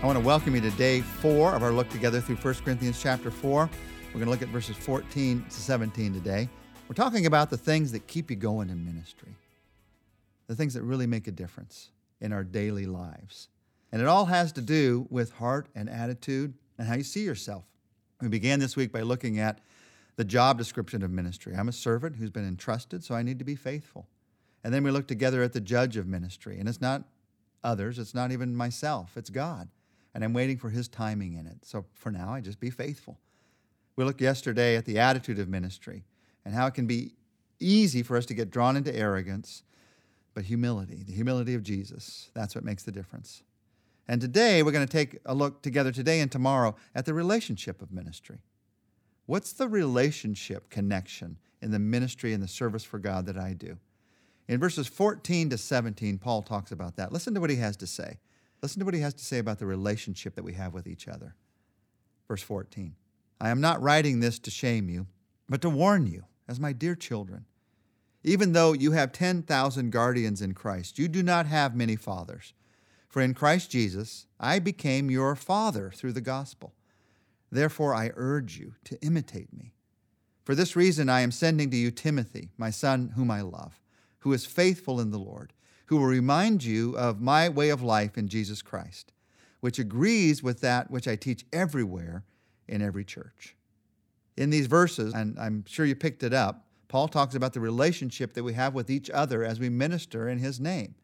I want to welcome you to day four of our look together through 1 Corinthians chapter 4. We're going to look at verses 14 to 17 today. We're talking about the things that keep you going in ministry, the things that really make a difference in our daily lives. And it all has to do with heart and attitude and how you see yourself. We began this week by looking at the job description of ministry. I'm a servant who's been entrusted, so I need to be faithful. And then we looked together at the judge of ministry, and it's not others, it's not even myself, it's God and I'm waiting for His timing in it. So for now, I just be faithful. We looked yesterday at the attitude of ministry and how it can be easy for us to get drawn into arrogance, but humility, the humility of Jesus, that's what makes the difference. And today, we're going to take a look together today and tomorrow at the relationship of ministry. What's the relationship connection in the ministry and the service for God that I do? In verses 14 to 17, Paul talks about that. Listen to what he has to say. Listen to what he has to say about the relationship that we have with each other. Verse 14 I am not writing this to shame you, but to warn you, as my dear children. Even though you have 10,000 guardians in Christ, you do not have many fathers. For in Christ Jesus, I became your father through the gospel. Therefore, I urge you to imitate me. For this reason, I am sending to you Timothy, my son, whom I love, who is faithful in the Lord who will remind you of my way of life in Jesus Christ, which agrees with that which I teach everywhere in every church. In these verses, and I'm sure you picked it up, Paul talks about the relationship that we have with each other as we minister in his name.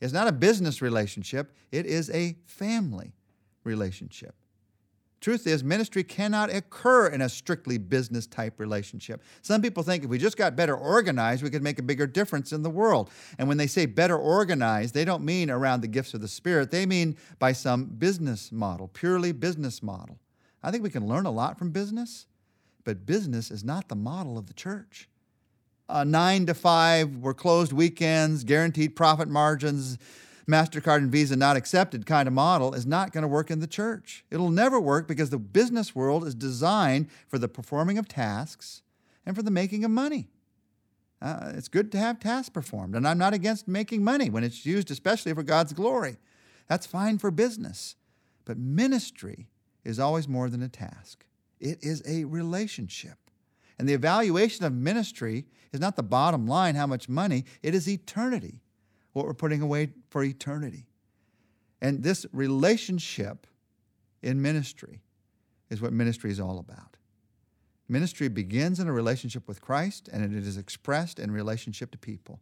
It's not a business relationship, it is a family relationship. Truth is, ministry cannot occur in a strictly business type relationship. Some people think if we just got better organized, we could make a bigger difference in the world. And when they say better organized, they don't mean around the gifts of the Spirit, they mean by some business model, purely business model. I think we can learn a lot from business, but business is not the model of the church. Uh, nine to five, we're closed weekends, guaranteed profit margins MasterCard and Visa not accepted kind of model is not going to work in the church. It'll never work because the business world is designed for the performing of tasks and for the making of money. Uh, it's good to have tasks performed, and I'm not against making money when it's used, especially for God's glory. That's fine for business. But ministry is always more than a task, it is a relationship. And the evaluation of ministry is not the bottom line, how much money, it is eternity what we're putting away for eternity. And this relationship in ministry is what ministry is all about. Ministry begins in a relationship with Christ and it is expressed in relationship to people.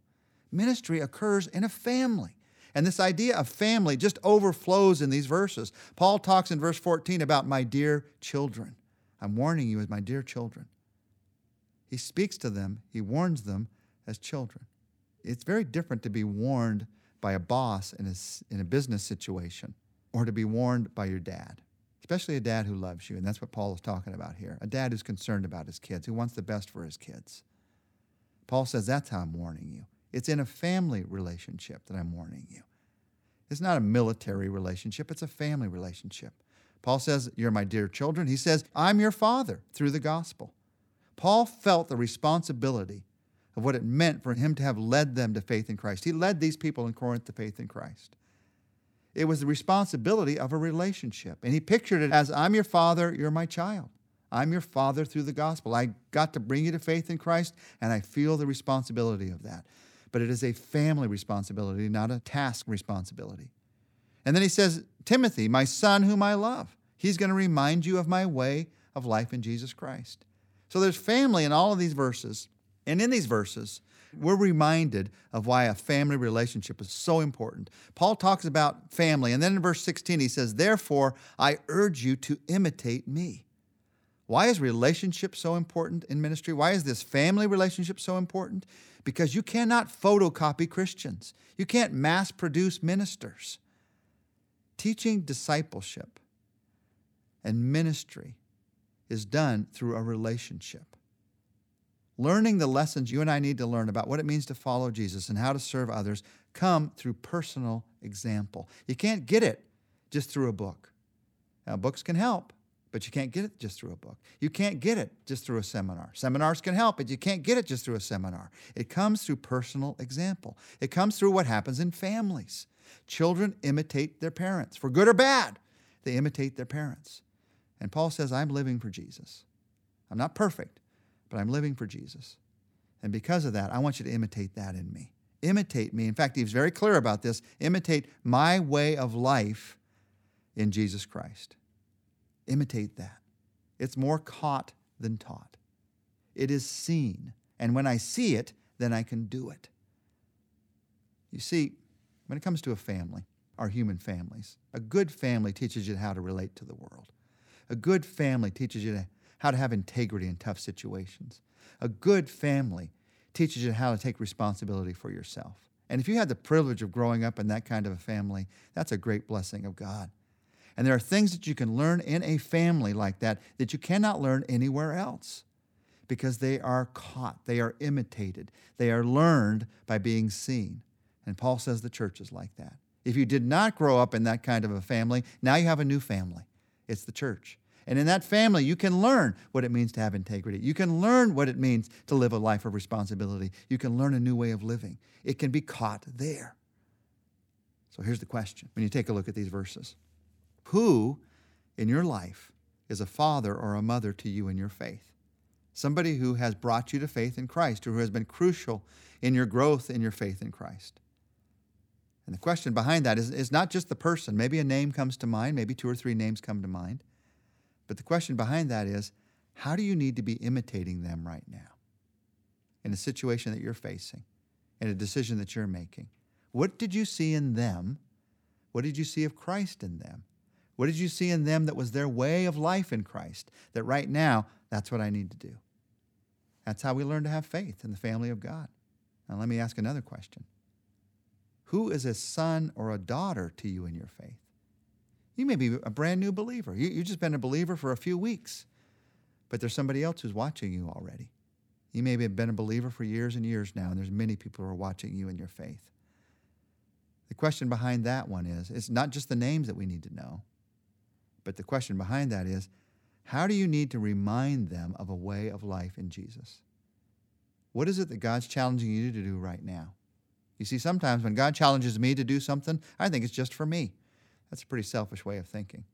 Ministry occurs in a family. And this idea of family just overflows in these verses. Paul talks in verse 14 about my dear children. I'm warning you as my dear children. He speaks to them, he warns them as children it's very different to be warned by a boss in a, in a business situation or to be warned by your dad, especially a dad who loves you. And that's what Paul is talking about here a dad who's concerned about his kids, who wants the best for his kids. Paul says, That's how I'm warning you. It's in a family relationship that I'm warning you. It's not a military relationship, it's a family relationship. Paul says, You're my dear children. He says, I'm your father through the gospel. Paul felt the responsibility of what it meant for him to have led them to faith in Christ. He led these people in Corinth to faith in Christ. It was the responsibility of a relationship. And he pictured it as I'm your father, you're my child. I'm your father through the gospel. I got to bring you to faith in Christ, and I feel the responsibility of that. But it is a family responsibility, not a task responsibility. And then he says, Timothy, my son whom I love, he's going to remind you of my way of life in Jesus Christ. So there's family in all of these verses. And in these verses, we're reminded of why a family relationship is so important. Paul talks about family, and then in verse 16, he says, Therefore, I urge you to imitate me. Why is relationship so important in ministry? Why is this family relationship so important? Because you cannot photocopy Christians, you can't mass produce ministers. Teaching discipleship and ministry is done through a relationship learning the lessons you and I need to learn about what it means to follow Jesus and how to serve others come through personal example. You can't get it just through a book. Now, books can help, but you can't get it just through a book. You can't get it just through a seminar. Seminars can help, but you can't get it just through a seminar. It comes through personal example. It comes through what happens in families. Children imitate their parents, for good or bad. they imitate their parents. And Paul says, I'm living for Jesus. I'm not perfect, but I'm living for Jesus. And because of that, I want you to imitate that in me. Imitate me. In fact, he was very clear about this. Imitate my way of life in Jesus Christ. Imitate that. It's more caught than taught. It is seen. And when I see it, then I can do it. You see, when it comes to a family, our human families, a good family teaches you how to relate to the world. A good family teaches you how to have integrity in tough situations. A good family teaches you how to take responsibility for yourself. And if you had the privilege of growing up in that kind of a family, that's a great blessing of God. And there are things that you can learn in a family like that that you cannot learn anywhere else because they are caught, they are imitated, they are learned by being seen. And Paul says the church is like that. If you did not grow up in that kind of a family, now you have a new family. It's the church. And in that family, you can learn what it means to have integrity. You can learn what it means to live a life of responsibility. You can learn a new way of living. It can be caught there. So here's the question when you take a look at these verses Who in your life is a father or a mother to you in your faith? Somebody who has brought you to faith in Christ, or who has been crucial in your growth in your faith in Christ. And the question behind that is, is not just the person. Maybe a name comes to mind, maybe two or three names come to mind. But the question behind that is how do you need to be imitating them right now in a situation that you're facing, in a decision that you're making? What did you see in them? What did you see of Christ in them? What did you see in them that was their way of life in Christ? That right now, that's what I need to do. That's how we learn to have faith in the family of God. Now, let me ask another question Who is a son or a daughter to you in your faith? You may be a brand new believer. You, you've just been a believer for a few weeks, but there's somebody else who's watching you already. You may have been a believer for years and years now, and there's many people who are watching you in your faith. The question behind that one is it's not just the names that we need to know, but the question behind that is how do you need to remind them of a way of life in Jesus? What is it that God's challenging you to do right now? You see, sometimes when God challenges me to do something, I think it's just for me. That's a pretty selfish way of thinking.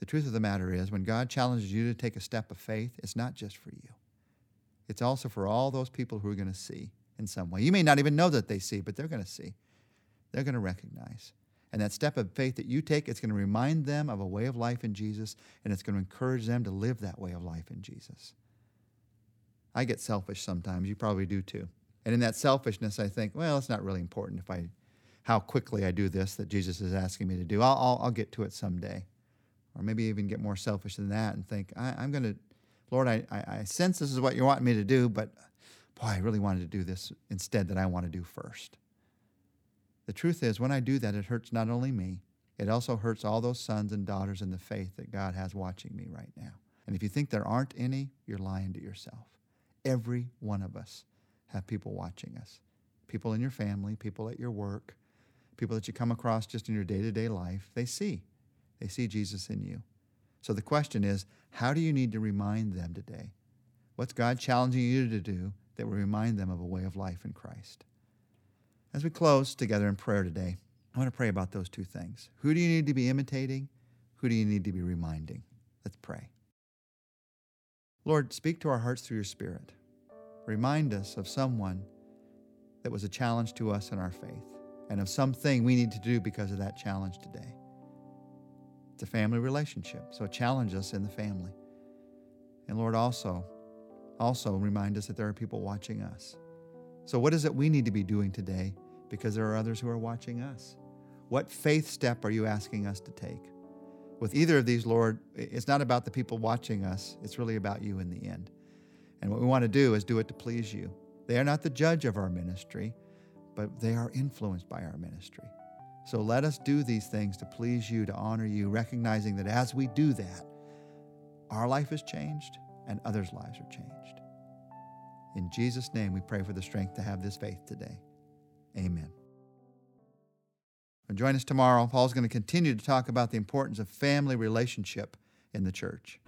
The truth of the matter is, when God challenges you to take a step of faith, it's not just for you. It's also for all those people who are going to see in some way. You may not even know that they see, but they're going to see. They're going to recognize. And that step of faith that you take, it's going to remind them of a way of life in Jesus, and it's going to encourage them to live that way of life in Jesus. I get selfish sometimes. You probably do too. And in that selfishness, I think, well, it's not really important if I how quickly I do this that Jesus is asking me to do. I'll, I'll, I'll get to it someday. Or maybe even get more selfish than that and think, I, am going to, Lord, I, I, I sense this is what you want me to do, but boy, I really wanted to do this instead that I want to do first. The truth is, when I do that, it hurts not only me, it also hurts all those sons and daughters in the faith that God has watching me right now. And if you think there aren't any, you're lying to yourself. Every one of us have people watching us people in your family, people at your work, people that you come across just in your day to day life, they see. They see Jesus in you. So the question is how do you need to remind them today? What's God challenging you to do that will remind them of a way of life in Christ? As we close together in prayer today, I want to pray about those two things. Who do you need to be imitating? Who do you need to be reminding? Let's pray. Lord, speak to our hearts through your Spirit. Remind us of someone that was a challenge to us in our faith and of something we need to do because of that challenge today. It's a family relationship, so challenge us in the family. And Lord, also, also remind us that there are people watching us. So, what is it we need to be doing today because there are others who are watching us? What faith step are you asking us to take? With either of these, Lord, it's not about the people watching us, it's really about you in the end. And what we want to do is do it to please you. They are not the judge of our ministry but they are influenced by our ministry. So let us do these things to please you, to honor you, recognizing that as we do that, our life is changed and others' lives are changed. In Jesus' name, we pray for the strength to have this faith today. Amen. And join us tomorrow. Paul's going to continue to talk about the importance of family relationship in the church.